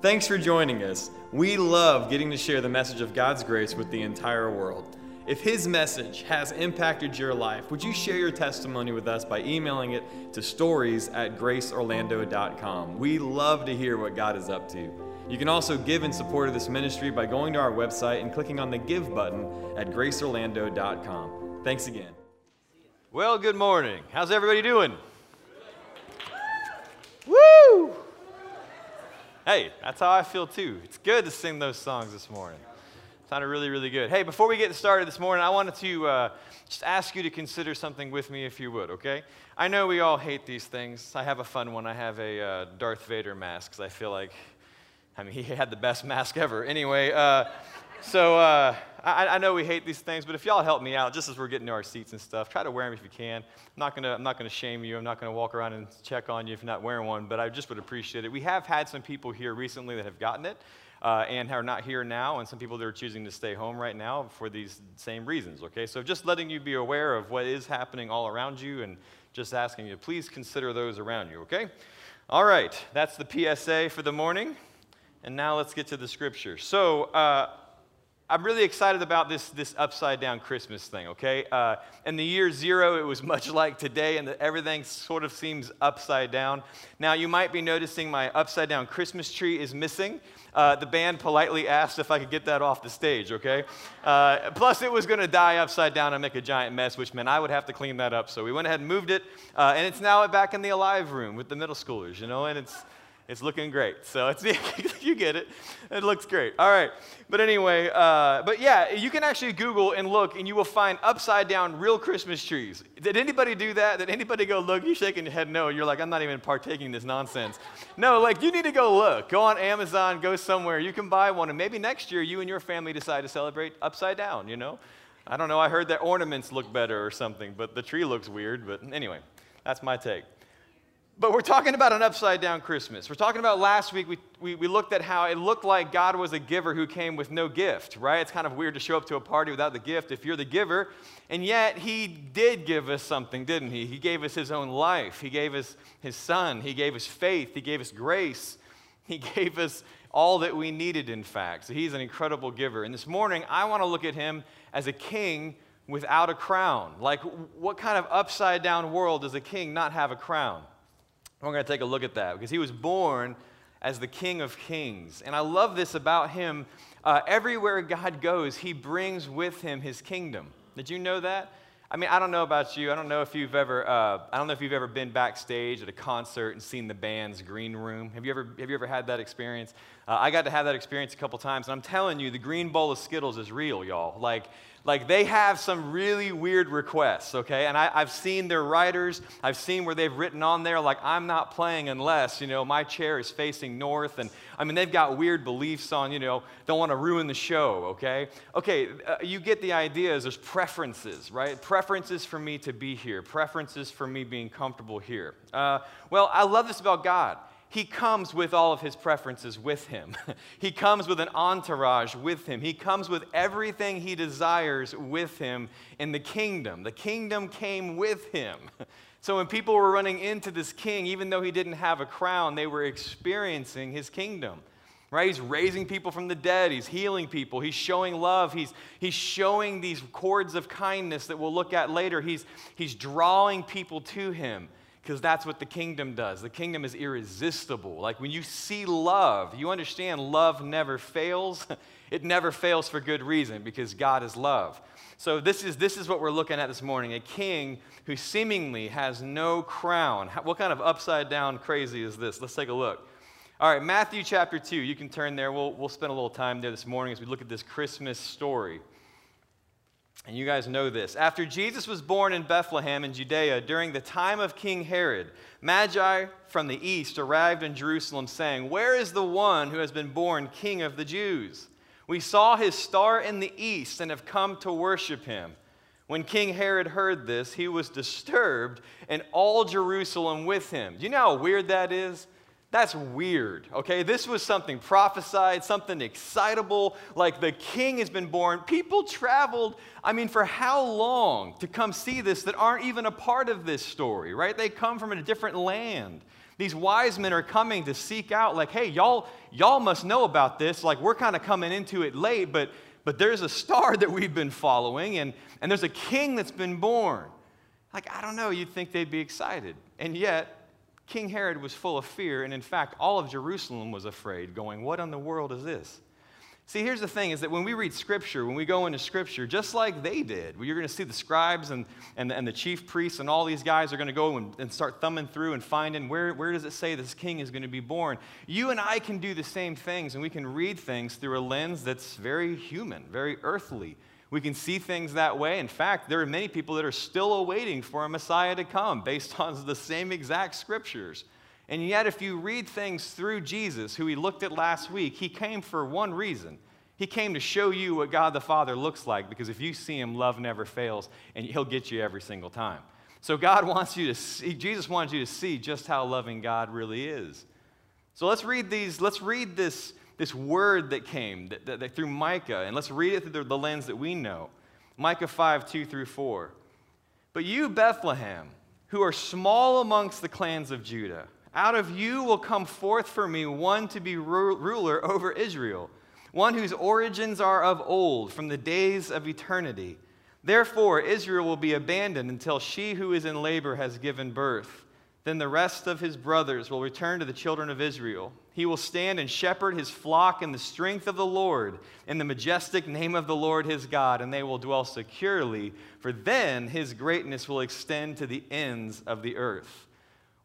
Thanks for joining us. We love getting to share the message of God's grace with the entire world. If His message has impacted your life, would you share your testimony with us by emailing it to stories at graceorlando.com? We love to hear what God is up to. You can also give in support of this ministry by going to our website and clicking on the Give button at graceorlando.com. Thanks again. Well, good morning. How's everybody doing? Hey, that's how I feel too. It's good to sing those songs this morning. Sounded really, really good. Hey, before we get started this morning, I wanted to uh, just ask you to consider something with me if you would, okay? I know we all hate these things. I have a fun one. I have a uh, Darth Vader mask because I feel like, I mean, he had the best mask ever. Anyway, uh, so uh, I, I, know we hate these things, but if y'all help me out, just as we're getting to our seats and stuff, try to wear them if you can. I'm not gonna, I'm not gonna shame you. I'm not gonna walk around and check on you if you're not wearing one, but I just would appreciate it. We have had some people here recently that have gotten it uh, and are not here now, and some people that are choosing to stay home right now for these same reasons, okay? So just letting you be aware of what is happening all around you and just asking you, please consider those around you, okay? All right, that's the PSA for the morning. And now let's get to the scripture. So, uh, I'm really excited about this, this upside down Christmas thing, okay? Uh, in the year zero, it was much like today, and everything sort of seems upside down. Now, you might be noticing my upside down Christmas tree is missing. Uh, the band politely asked if I could get that off the stage, okay? Uh, plus, it was to die upside down and make a giant mess, which meant I would have to clean that up. So we went ahead and moved it, uh, and it's now back in the alive room with the middle schoolers, you know, and it's it's looking great. So it's you get it. It looks great. All right. But anyway, uh, but yeah, you can actually Google and look, and you will find upside down real Christmas trees. Did anybody do that? Did anybody go look? You're shaking your head no. You're like, I'm not even partaking in this nonsense. No, like you need to go look. Go on Amazon. Go somewhere. You can buy one, and maybe next year you and your family decide to celebrate upside down. You know. I don't know. I heard that ornaments look better or something, but the tree looks weird. But anyway, that's my take. But we're talking about an upside down Christmas. We're talking about last week, we, we, we, looked at how it looked like God was a giver who came with no gift, right? It's kind of weird to show up to a party without the gift if you're the giver. And yet, He did give us something, didn't He? He gave us His own life, He gave us His Son, He gave us faith, He gave us grace, He gave us all that we needed, in fact. So He's an incredible giver. And this morning, I want to look at Him as a king without a crown. Like, what kind of upside down world does a king not have a crown? We're going to take a look at that because he was born as the King of Kings. And I love this about him. Uh, everywhere God goes, he brings with him his kingdom. Did you know that? I mean, I don't know about you. I don't know if you've ever, uh, I don't know if you've ever been backstage at a concert and seen the band's green room. Have you ever, have you ever had that experience? Uh, I got to have that experience a couple times, and I'm telling you, the green bowl of Skittles is real, y'all. Like, like they have some really weird requests, okay? And I, have seen their writers, I've seen where they've written on there, like, I'm not playing unless, you know, my chair is facing north. And I mean, they've got weird beliefs on, you know, don't want to ruin the show, okay? Okay, uh, you get the ideas. There's preferences, right? Preferences for me to be here, preferences for me being comfortable here. Uh, well, I love this about God he comes with all of his preferences with him. he comes with an entourage with him. He comes with everything he desires with him in the kingdom. The kingdom came with him. So when people were running into this king, even though he didn't have a crown, they were experiencing his kingdom. Right? He's raising people from the dead. He's healing people. He's showing love. He's, he's showing these cords of kindness that we'll look at later. He's, he's drawing people to him because that's what the kingdom does. The kingdom is irresistible. Like when you see love, you understand love never fails. it never fails for good reason because God is love. So this is this is what we're looking at this morning, a king who seemingly has no crown. What kind of upside down crazy is this? Let's take a look. All right, Matthew chapter 2. You can turn there. We'll, we'll spend a little time there this morning as we look at this Christmas story. And you guys know this. After Jesus was born in Bethlehem in Judea during the time of King Herod, Magi from the east arrived in Jerusalem saying, Where is the one who has been born King of the Jews? We saw his star in the east and have come to worship him. When King Herod heard this, he was disturbed, and all Jerusalem with him. Do you know how weird that is? That's weird, okay? This was something prophesied, something excitable, like the king has been born. People traveled, I mean, for how long to come see this that aren't even a part of this story, right? They come from a different land. These wise men are coming to seek out, like, hey, y'all, y'all must know about this. Like, we're kind of coming into it late, but, but there's a star that we've been following, and, and there's a king that's been born. Like, I don't know, you'd think they'd be excited. And yet, King Herod was full of fear, and in fact, all of Jerusalem was afraid, going, What in the world is this? See, here's the thing is that when we read Scripture, when we go into Scripture, just like they did, you're going to see the scribes and, and, and the chief priests and all these guys are going to go and, and start thumbing through and finding where, where does it say this king is going to be born. You and I can do the same things, and we can read things through a lens that's very human, very earthly. We can see things that way. In fact, there are many people that are still awaiting for a Messiah to come based on the same exact Scriptures. And yet, if you read things through Jesus, who we looked at last week, he came for one reason. He came to show you what God the Father looks like because if you see him, love never fails and he'll get you every single time. So, God wants you to see, Jesus wants you to see just how loving God really is. So, let's read these, let's read this, this word that came that, that, that through Micah, and let's read it through the, lens that we know. Micah 5, 2 through 4. But you, Bethlehem, who are small amongst the clans of Judah, out of you will come forth for me one to be ru- ruler over Israel, one whose origins are of old, from the days of eternity. Therefore, Israel will be abandoned until she who is in labor has given birth. Then the rest of his brothers will return to the children of Israel. He will stand and shepherd his flock in the strength of the Lord, in the majestic name of the Lord his God, and they will dwell securely, for then his greatness will extend to the ends of the earth.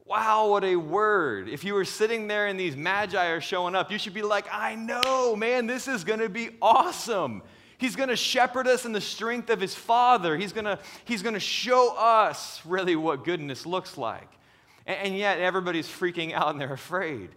Wow, what a word. If you were sitting there and these magi are showing up, you should be like, I know, man, this is going to be awesome. He's going to shepherd us in the strength of his Father. He's going to, he's going to show us really what goodness looks like. And, and, yet, everybody's freaking out and they're afraid.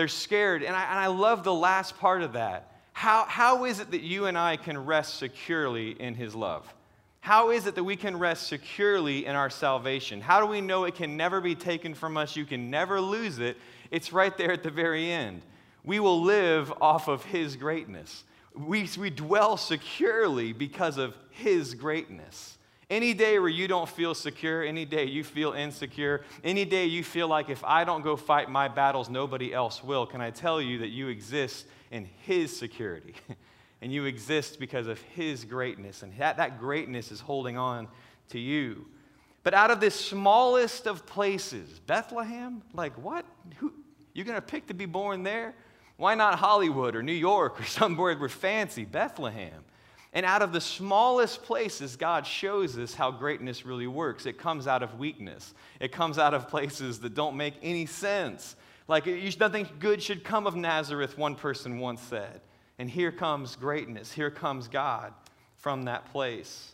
They're scared. And I, and I love the last part of that. How, how is it that you and I can rest securely in his love? How is it that we can rest securely in our salvation? How do we know it can never be taken from us? You can never lose it. It's right there at the very end. We will live off of His greatness. We, we dwell securely because of His greatness. Any day where you don't feel secure, any day you feel insecure, any day you feel like if I don't go fight my battles, nobody else will, can I tell you that you exist in His security? and you exist because of His greatness, and that, that greatness is holding on to you. But out of this smallest of places, Bethlehem, like what? Who, you're going to pick to be born there? Why not Hollywood or New York or somewhere we're fancy? Bethlehem. And out of the smallest places, God shows us how greatness really works. It comes out of weakness, it comes out of places that don't make any sense. Like, nothing good should come of Nazareth, one person once said. And here comes greatness. Here comes God from that place.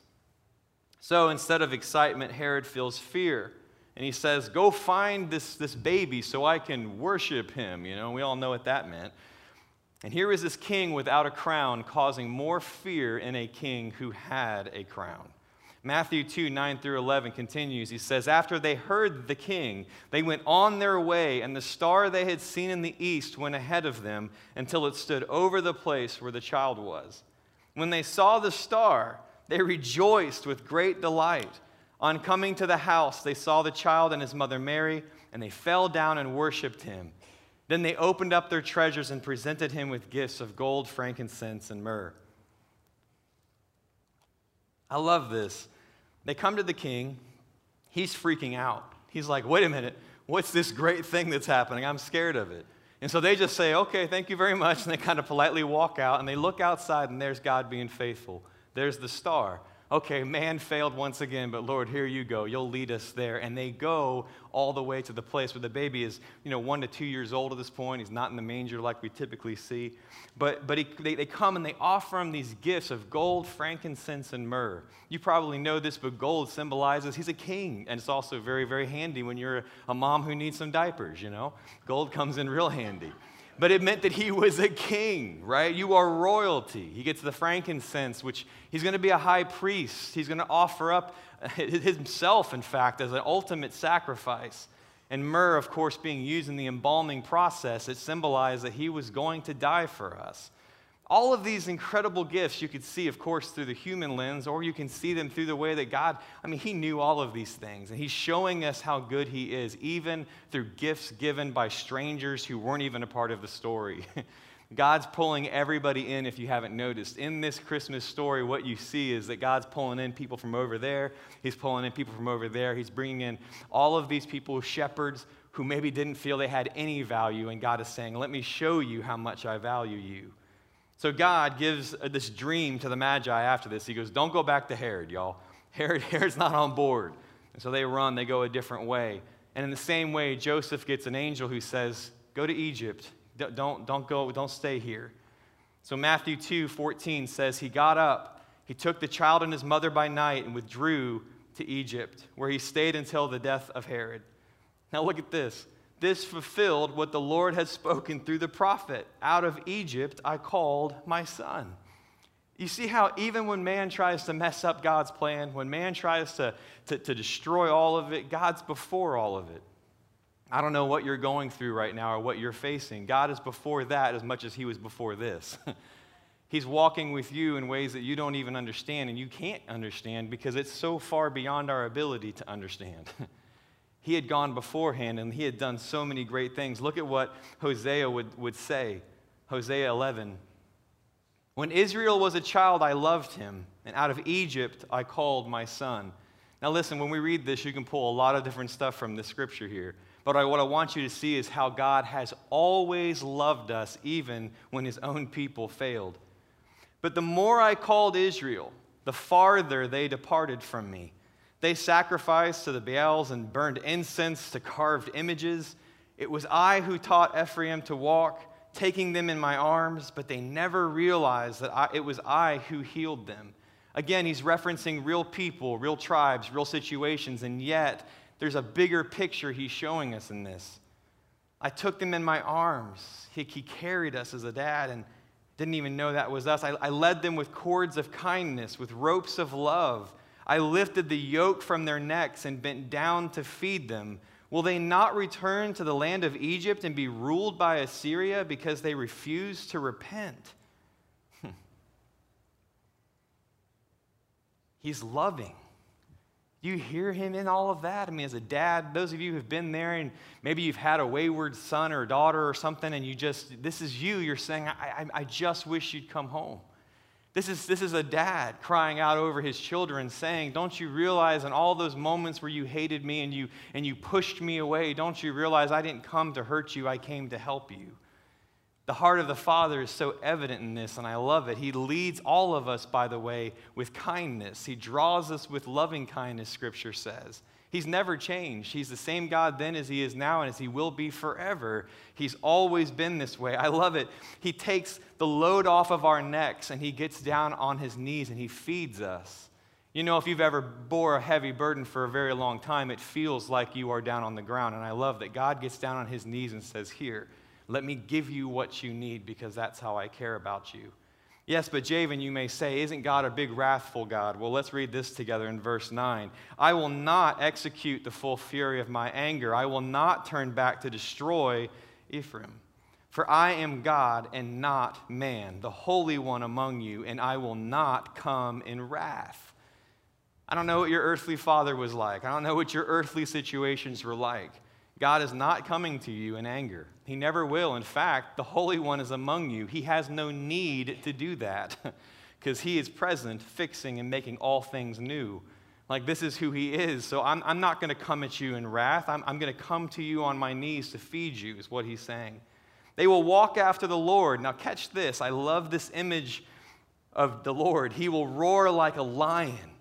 So instead of excitement, Herod feels fear. And he says, Go find this, this baby so I can worship him. You know, we all know what that meant. And here is this king without a crown, causing more fear in a king who had a crown. Matthew 2 9 through 11 continues. He says, After they heard the king, they went on their way, and the star they had seen in the east went ahead of them until it stood over the place where the child was. When they saw the star, they rejoiced with great delight. On coming to the house, they saw the child and his mother Mary, and they fell down and worshiped him. Then they opened up their treasures and presented him with gifts of gold, frankincense, and myrrh. I love this. They come to the king. He's freaking out. He's like, wait a minute, what's this great thing that's happening? I'm scared of it. And so they just say, okay, thank you very much. And they kind of politely walk out and they look outside and there's God being faithful. There's the star okay, man failed once again, but Lord, here you go. You'll lead us there. And they go all the way to the place where the baby is, you know, one to two years old at this point. He's not in the manger like we typically see. But, but he, they, they come and they offer him these gifts of gold, frankincense, and myrrh. You probably know this, but gold symbolizes he's a king. And it's also very, very handy when you're a mom who needs some diapers, you know? Gold comes in real handy but it meant that he was a king, right? You are royalty. He gets the frankincense, which he's going to be a high priest. He's going to offer up himself, in fact, as an ultimate sacrifice. And myrrh, of course, being used in the embalming process, it symbolized that he was going to die for us. All of these incredible gifts you could see, of course, through the human lens, or you can see them through the way that God, I mean, He knew all of these things. And He's showing us how good He is, even through gifts given by strangers who weren't even a part of the story. God's pulling everybody in, if you haven't noticed. In this Christmas story, what you see is that God's pulling in people from over there. He's pulling in people from over there. He's bringing in all of these people, shepherds, who maybe didn't feel they had any value. And God is saying, Let me show you how much I value you. So God gives uh, this dream to the Magi after this. He goes, Don't go back to Herod, y'all. Herod, Herod's not on board. And so they run, they go a different way. And in the same way, Joseph gets an angel who says, Go to Egypt. Don't, don't go, don't stay here. So Matthew 2 14 says, He got up, he took the child and his mother by night and withdrew to Egypt, where he stayed until the death of Herod. Now look at this. This fulfilled what the Lord had spoken through the prophet Out of Egypt I called my son. You see how even when man tries to mess up God's plan, when man tries to, to, to, destroy all of it, God's before all of it. I don't know what you're going through right now or what you're facing. God is before that as much as He was before this. He's walking with you in ways that you don't even understand and you can't understand because it's so far beyond our ability to understand. He had gone beforehand and he had done so many great things. Look at what Hosea would, would say Hosea 11. When Israel was a child, I loved him, and out of Egypt I called my son. Now, listen, when we read this, you can pull a lot of different stuff from the scripture here. But what I want you to see is how God has always loved us, even when his own people failed. But the more I called Israel, the farther they departed from me. They sacrificed to the Baals and burned incense to carved images. It was I who taught Ephraim to walk, taking them in my arms, but they never realized that I, it was I who healed them. Again, he's referencing real people, real tribes, real situations, and yet there's a bigger picture he's showing us in this. I took them in my arms. He, he carried us as a dad and didn't even know that was us. I, I led them with cords of kindness, with ropes of love. I lifted the yoke from their necks and bent down to feed them. Will they not return to the land of Egypt and be ruled by Assyria because they refuse to repent? Hmm. He's loving. You hear him in all of that? I mean, as a dad, those of you who have been there and maybe you've had a wayward son or daughter or something, and you just, this is you, you're saying, I, I, I just wish you'd come home. This is, this is a dad crying out over his children, saying, Don't you realize in all those moments where you hated me and you, and you pushed me away, don't you realize I didn't come to hurt you, I came to help you? The heart of the Father is so evident in this, and I love it. He leads all of us, by the way, with kindness. He draws us with loving kindness, Scripture says. He's never changed. He's the same God then as he is now and as he will be forever. He's always been this way. I love it. He takes the load off of our necks and he gets down on his knees and he feeds us. You know, if you've ever bore a heavy burden for a very long time, it feels like you are down on the ground. And I love that God gets down on his knees and says, Here, let me give you what you need because that's how I care about you. Yes, but Javen, you may say, isn't God a big wrathful God? Well, let's read this together in verse 9. I will not execute the full fury of my anger. I will not turn back to destroy Ephraim. For I am God and not man, the Holy One among you, and I will not come in wrath. I don't know what your earthly father was like. I don't know what your earthly situations were like. God is not coming to you in anger. He never will. In fact, the Holy One is among you. He has no need to do that because He is present, fixing and making all things new. Like, this is who He is. So I'm, I'm not going to come at you in wrath. I'm, I'm going to come to you on my knees to feed you, is what He's saying. They will walk after the Lord. Now, catch this. I love this image of the Lord. He will roar like a lion.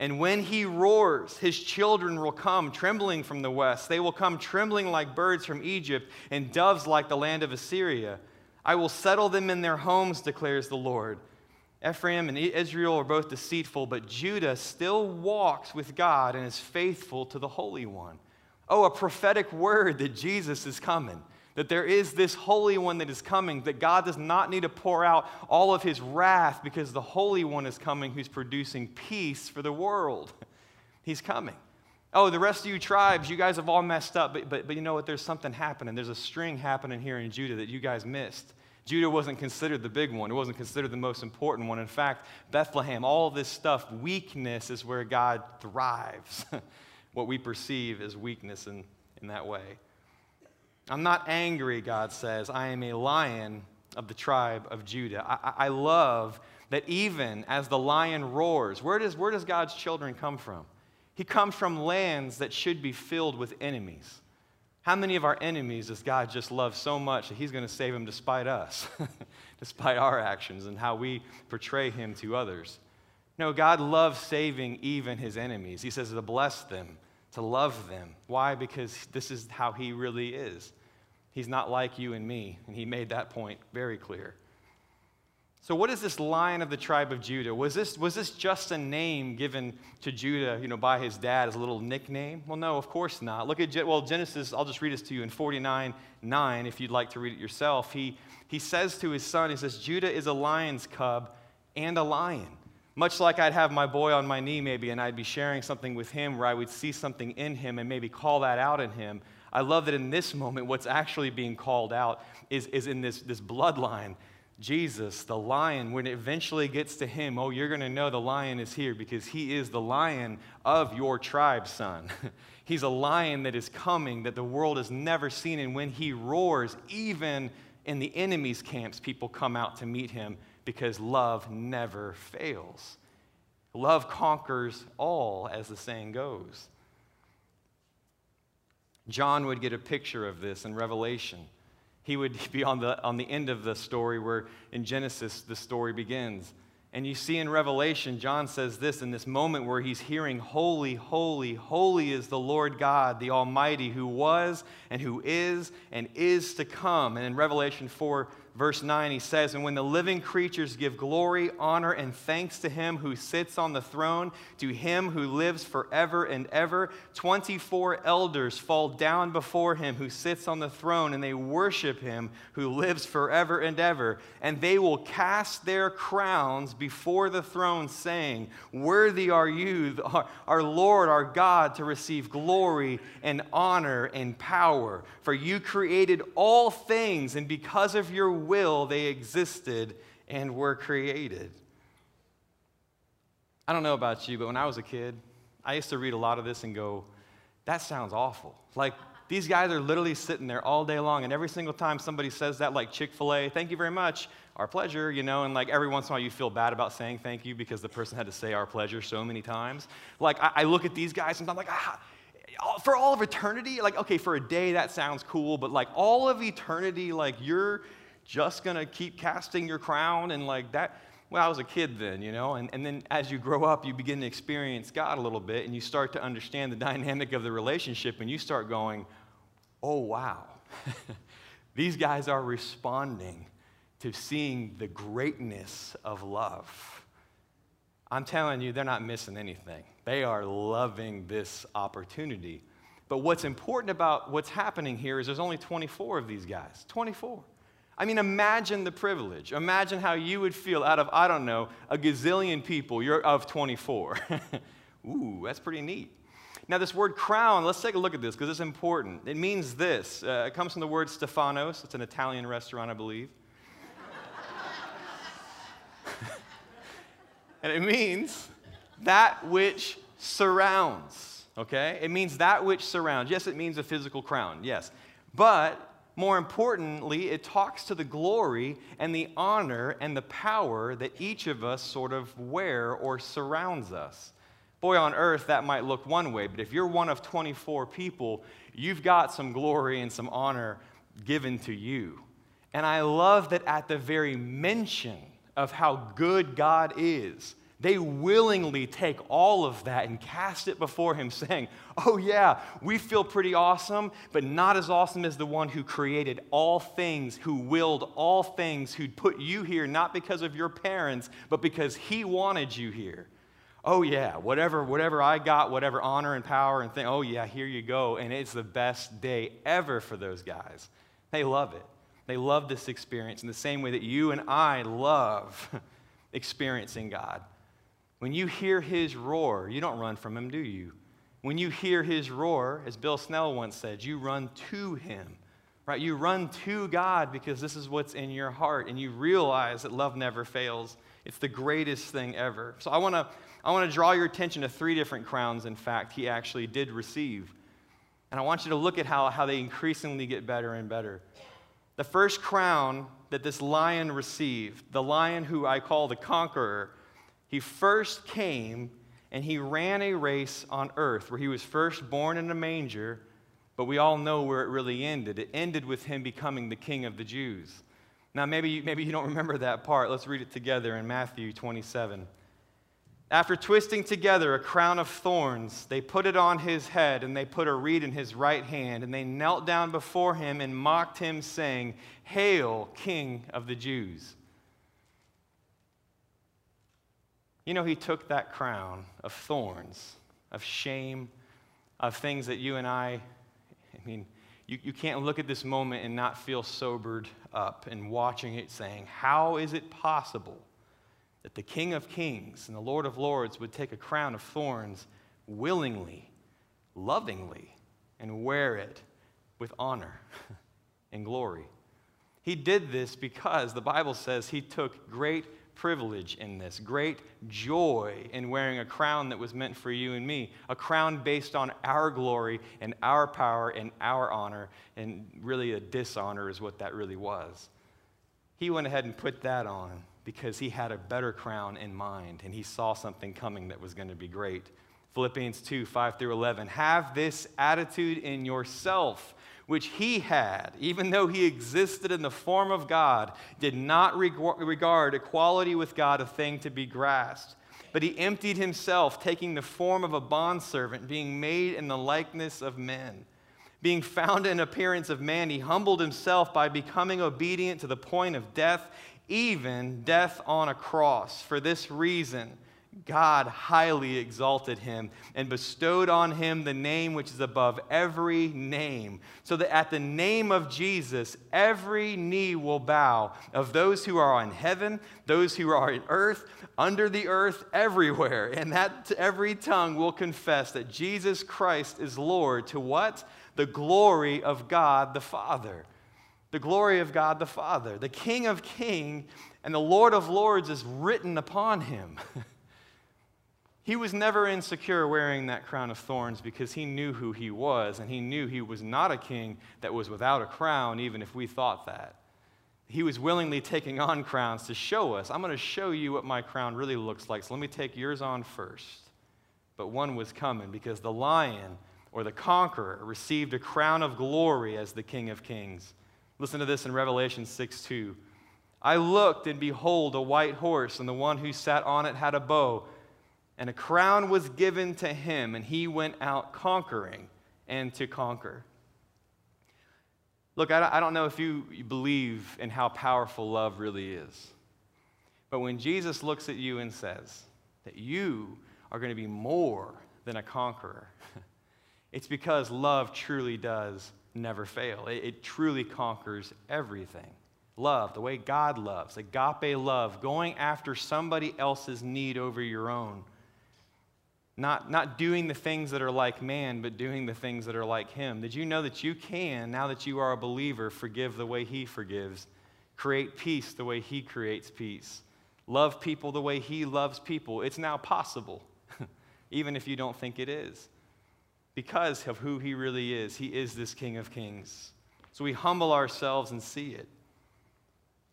And when he roars, his children will come trembling from the west. They will come trembling like birds from Egypt and doves like the land of Assyria. I will settle them in their homes, declares the Lord. Ephraim and Israel are both deceitful, but Judah still walks with God and is faithful to the Holy One. Oh, a prophetic word that Jesus is coming that there is this Holy One that is coming, that God does not need to pour out all of his wrath because the Holy One is coming who's producing peace for the world. He's coming. Oh, the rest of you tribes, you guys have all messed up, but, but, but you know what? There's something happening. There's a string happening here in Judah that you guys missed. Judah wasn't considered the big one, it wasn't considered the most important one. In fact, Bethlehem, all this stuff, weakness is where God thrives. what we perceive as weakness in, in that way. I'm not angry, God says. I am a lion of the tribe of Judah. I, I love that even as the lion roars, where does, where does God's children come from? He comes from lands that should be filled with enemies. How many of our enemies does God just love so much that He's going to save them despite us, despite our actions and how we portray Him to others? No, God loves saving even His enemies. He says to bless them, to love them. Why? Because this is how He really is. He's not like you and me, and He made that point very clear. So, what is this lion of the tribe of Judah? Was this, was this just a name given to Judah, you know, by his dad as a little nickname? Well, no, of course not. Look at, well, Genesis, I'll just read this to you in 49 9, if you'd like to read it yourself. He, he says to his son, he says, Judah is a lion's cub and a lion. Much like I'd have my boy on my knee, maybe, and I'd be sharing something with him where I would see something in him and maybe call that out in him. I love that in this moment, what's actually being called out is, is in this, this bloodline Jesus, the lion, when it eventually gets to him, oh, you're going to know the lion is here because he is the lion of your tribe, son. He's a lion that is coming that the world has never seen. And when he roars, even in the enemy's camps, people come out to meet him because love never fails. Love conquers all, as the saying goes. John would get a picture of this in Revelation he would be on the, on the end of the story where in Genesis the story begins. And you see in Revelation, John says this in this moment where he's hearing, Holy, holy, holy is the Lord God, the Almighty, who was and who is and is to come. And in Revelation 4, verse 9, he says, And when the living creatures give glory, honor, and thanks to him who sits on the throne, to him who lives forever and ever, 24 elders fall down before him who sits on the throne, and they worship him who lives forever and ever. And they will cast their crowns before the throne, saying, Worthy are you, our Lord, our God, to receive glory and honor and power. For you created all things, and because of your will they existed and were created. I don't know about you, but when I was a kid, I used to read a lot of this and go, that sounds awful. Like, these guys are literally sitting there all day long, and every single time somebody says that, like Chick fil A, thank you very much, our pleasure, you know, and like every once in a while you feel bad about saying thank you because the person had to say our pleasure so many times. Like, I, I look at these guys and I'm like, ah, for all of eternity, like, okay, for a day that sounds cool, but like all of eternity, like you're just gonna keep casting your crown and like that. Well, I was a kid then, you know, and, and then as you grow up, you begin to experience God a little bit and you start to understand the dynamic of the relationship and you start going, oh, wow, these guys are responding to seeing the greatness of love. I'm telling you, they're not missing anything. They are loving this opportunity. But what's important about what's happening here is there's only 24 of these guys. 24. I mean, imagine the privilege. Imagine how you would feel out of, I don't know, a gazillion people. You're of 24. Ooh, that's pretty neat. Now, this word crown, let's take a look at this because it's important. It means this. Uh, it comes from the word Stefanos. It's an Italian restaurant, I believe. and it means that which surrounds, okay? It means that which surrounds. Yes, it means a physical crown, yes. But more importantly, it talks to the glory and the honor and the power that each of us sort of wear or surrounds us. Boy, on earth, that might look one way, but if you're one of 24 people, you've got some glory and some honor given to you. And I love that at the very mention of how good God is, they willingly take all of that and cast it before him, saying, Oh, yeah, we feel pretty awesome, but not as awesome as the one who created all things, who willed all things, who put you here not because of your parents, but because he wanted you here. Oh, yeah, whatever, whatever I got, whatever honor and power and thing, oh, yeah, here you go. And it's the best day ever for those guys. They love it. They love this experience in the same way that you and I love experiencing God. When you hear his roar, you don't run from him, do you? When you hear his roar, as Bill Snell once said, you run to him, right? You run to God because this is what's in your heart, and you realize that love never fails. It's the greatest thing ever. So I want to I want to draw your attention to three different crowns, in fact, he actually did receive. And I want you to look at how, how they increasingly get better and better. The first crown that this lion received, the lion who I call the conqueror, he first came and he ran a race on earth where he was first born in a manger, but we all know where it really ended. It ended with him becoming the king of the Jews. Now, maybe, maybe you don't remember that part. Let's read it together in Matthew 27. After twisting together a crown of thorns, they put it on his head, and they put a reed in his right hand, and they knelt down before him and mocked him, saying, Hail, King of the Jews. You know, he took that crown of thorns, of shame, of things that you and I, I mean, you, you can't look at this moment and not feel sobered up and watching it saying, How is it possible that the King of Kings and the Lord of Lords would take a crown of thorns willingly, lovingly, and wear it with honor and glory. He did this because the Bible says he took great privilege in this, great joy in wearing a crown that was meant for you and me, a crown based on our glory and our power and our honor, and really a dishonor is what that really was. He went ahead and put that on because he had a better crown in mind and he saw something coming that was going to be great. Philippians 2 5 through 11. Have this attitude in yourself, which he had, even though he existed in the form of God, did not regard equality with God a thing to be grasped. But he emptied himself, taking the form of a bondservant, being made in the likeness of men. Being found in appearance of man, he humbled himself by becoming obedient to the point of death, even death on a cross. For this reason, God highly exalted him and bestowed on him the name which is above every name, so that at the name of Jesus, every knee will bow of those who are on heaven, those who are in earth, under the earth, everywhere, and that every tongue will confess that Jesus Christ is Lord to what? The glory of God the Father the glory of God the Father. The King of Kings and the Lord of Lords is written upon him. he was never insecure wearing that crown of thorns because he knew who he was, and he knew he was not a king that was without a crown, even if we thought that. He was willingly taking on crowns to show us, I'm going to show you what my crown really looks like, so let me take yours on first. But one was coming because the lion or the conqueror received a crown of glory as the King of Kings. Listen to this in Revelation 6 2. I looked, and behold, a white horse, and the one who sat on it had a bow, and a crown was given to him, and he went out conquering and to conquer. Look, I don't know if you believe in how powerful love really is, but when Jesus looks at you and says that you are going to be more than a conqueror, it's because love truly does never fail. It, truly conquers everything. Love, the way God loves, agape love, going after somebody else's need over your own. Not, not doing the things that are like man, but doing the things that are like him. Did you know that you can, now that you are a believer, forgive the way he forgives, create peace the way he creates peace, love people the way he loves people? It's now possible, even if you don't think it is because of who he really is. He is this King of Kings. So we humble ourselves and see it.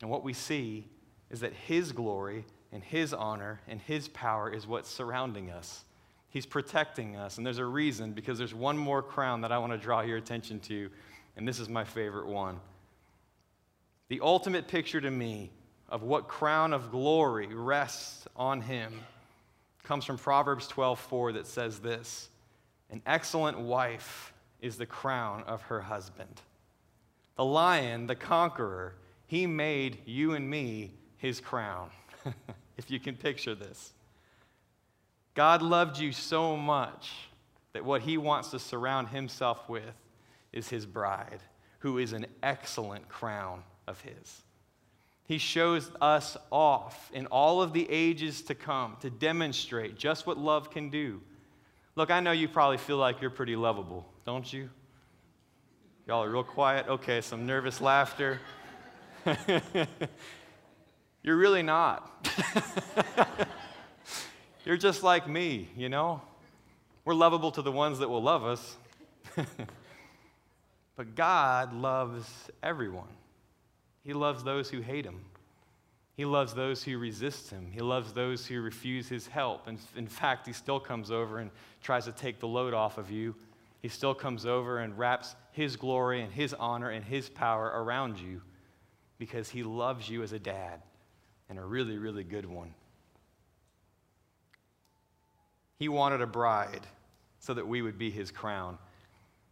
And what we see is that his glory and his honor and his power is what's surrounding us. He's protecting us. And there's a reason because there's one more crown that I want to draw your attention to, and this is my favorite one. The ultimate picture to me of what crown of glory rests on him comes from Proverbs 12:4 that says this. An excellent wife is the crown of her husband. The lion, the conqueror, he made you and me his crown, if you can picture this. God loved you so much that what he wants to surround himself with is his bride, who is an excellent crown of his. He shows us off in all of the ages to come to demonstrate just what love can do Look, I know you probably feel like you're pretty lovable, don't you? Y'all are real quiet. Okay, some nervous laughter. You're really not. You're just like me, you know? We're lovable to the ones that will love us. but God loves everyone. He loves those who hate him. He loves those who resist him. He loves those who refuse his help. And in fact, he still comes over and tries to take the load off of you. He still comes over and wraps his glory and his honor and his power around you because he loves you as a dad and a really, really good one. He wanted a bride so that we would be his crown.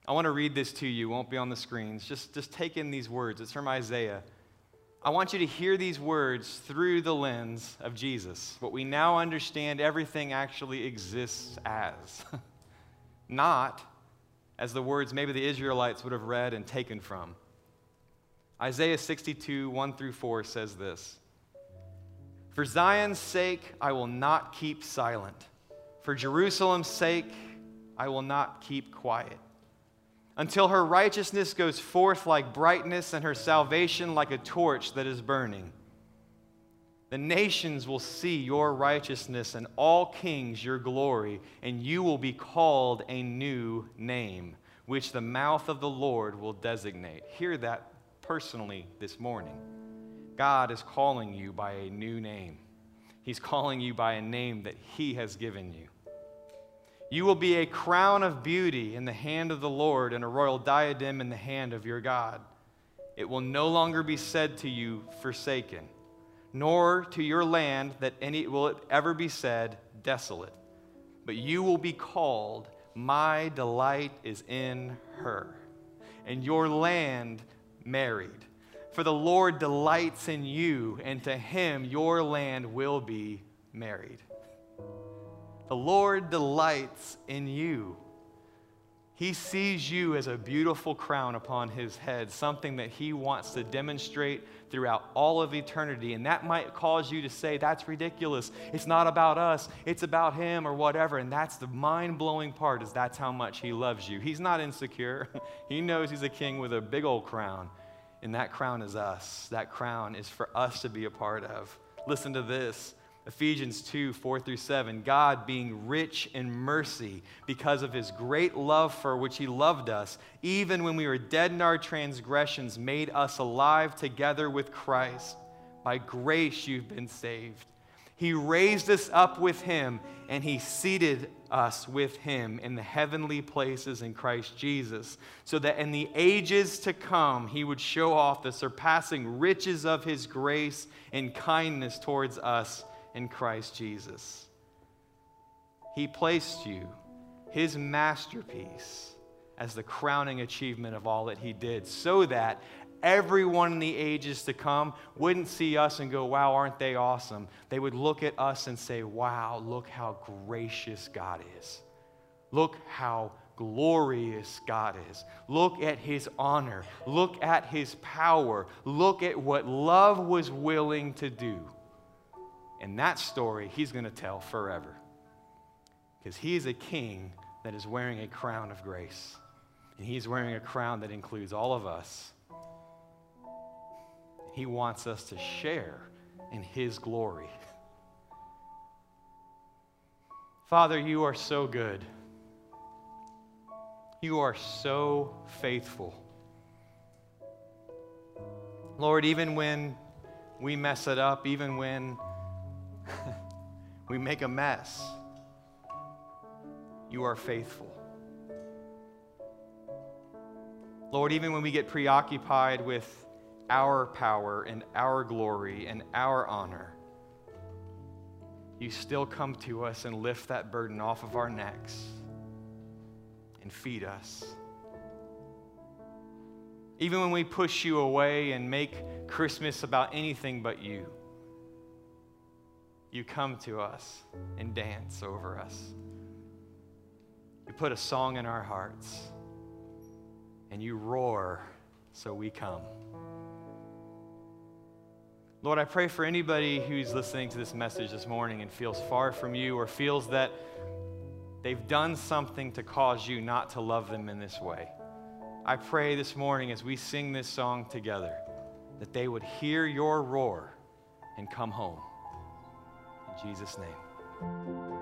I want to read this to you, it won't be on the screens. Just, just take in these words. It's from Isaiah. I want you to hear these words through the lens of Jesus, what we now understand everything actually exists as. Not as the words maybe the Israelites would have read and taken from. Isaiah 62, 1 through 4 says this For Zion's sake, I will not keep silent. For Jerusalem's sake, I will not keep quiet. Until her righteousness goes forth like brightness and her salvation like a torch that is burning. The nations will see your righteousness and all kings your glory, and you will be called a new name, which the mouth of the Lord will designate. Hear that personally this morning. God is calling you by a new name. He's calling you by a name that He has given you. You will be a crown of beauty in the hand of the Lord and a royal diadem in the hand of your God. It will no longer be said to you, forsaken, nor to your land that any will it ever be said, desolate. But you will be called, My delight is in her, and your land married. For the Lord delights in you, and to him your land will be married. The Lord delights in you. He sees you as a beautiful crown upon his head, something that he wants to demonstrate throughout all of eternity. And that might cause you to say, that's ridiculous. It's not about us, it's about him or whatever. And that's the mind blowing part, is that's how much he loves you. He's not insecure. he knows he's a king with a big old crown. And that crown is us. That crown is for us to be a part of. Listen to this. Ephesians 2 4 through 7. God, being rich in mercy because of his great love for which he loved us, even when we were dead in our transgressions, made us alive together with Christ. By grace you've been saved. He raised us up with him and he seated us with him in the heavenly places in Christ Jesus, so that in the ages to come he would show off the surpassing riches of his grace and kindness towards us in Christ Jesus. He placed you, his masterpiece, as the crowning achievement of all that he did, so that everyone in the ages to come wouldn't see us and go, wow, aren't they awesome? They would look at us and say, wow, look how gracious God is. Look how glorious God is. Look at his honor. Look at his power. Look at what love was willing to do. And that story he's going to tell forever. Because he's a king that is wearing a crown of grace. And he's wearing a crown that includes all of us. He wants us to share in his glory. Father, you are so good. You are so faithful. Lord, even when we mess it up, even when we make a mess. You are faithful. Lord, even when we get preoccupied with our power and our glory and our honor, you still come to us and lift that burden off of our necks and feed us. Even when we push you away and make Christmas about anything but you you come to us and dance over us. You put a song in our hearts and you roar so we come. Lord, I pray for anybody who's listening to this message this morning and feels far from you or feels that they've done something to cause you not to love them in this way. I pray this morning as we sing this song together that they would hear your roar and come home. In Jesus' name.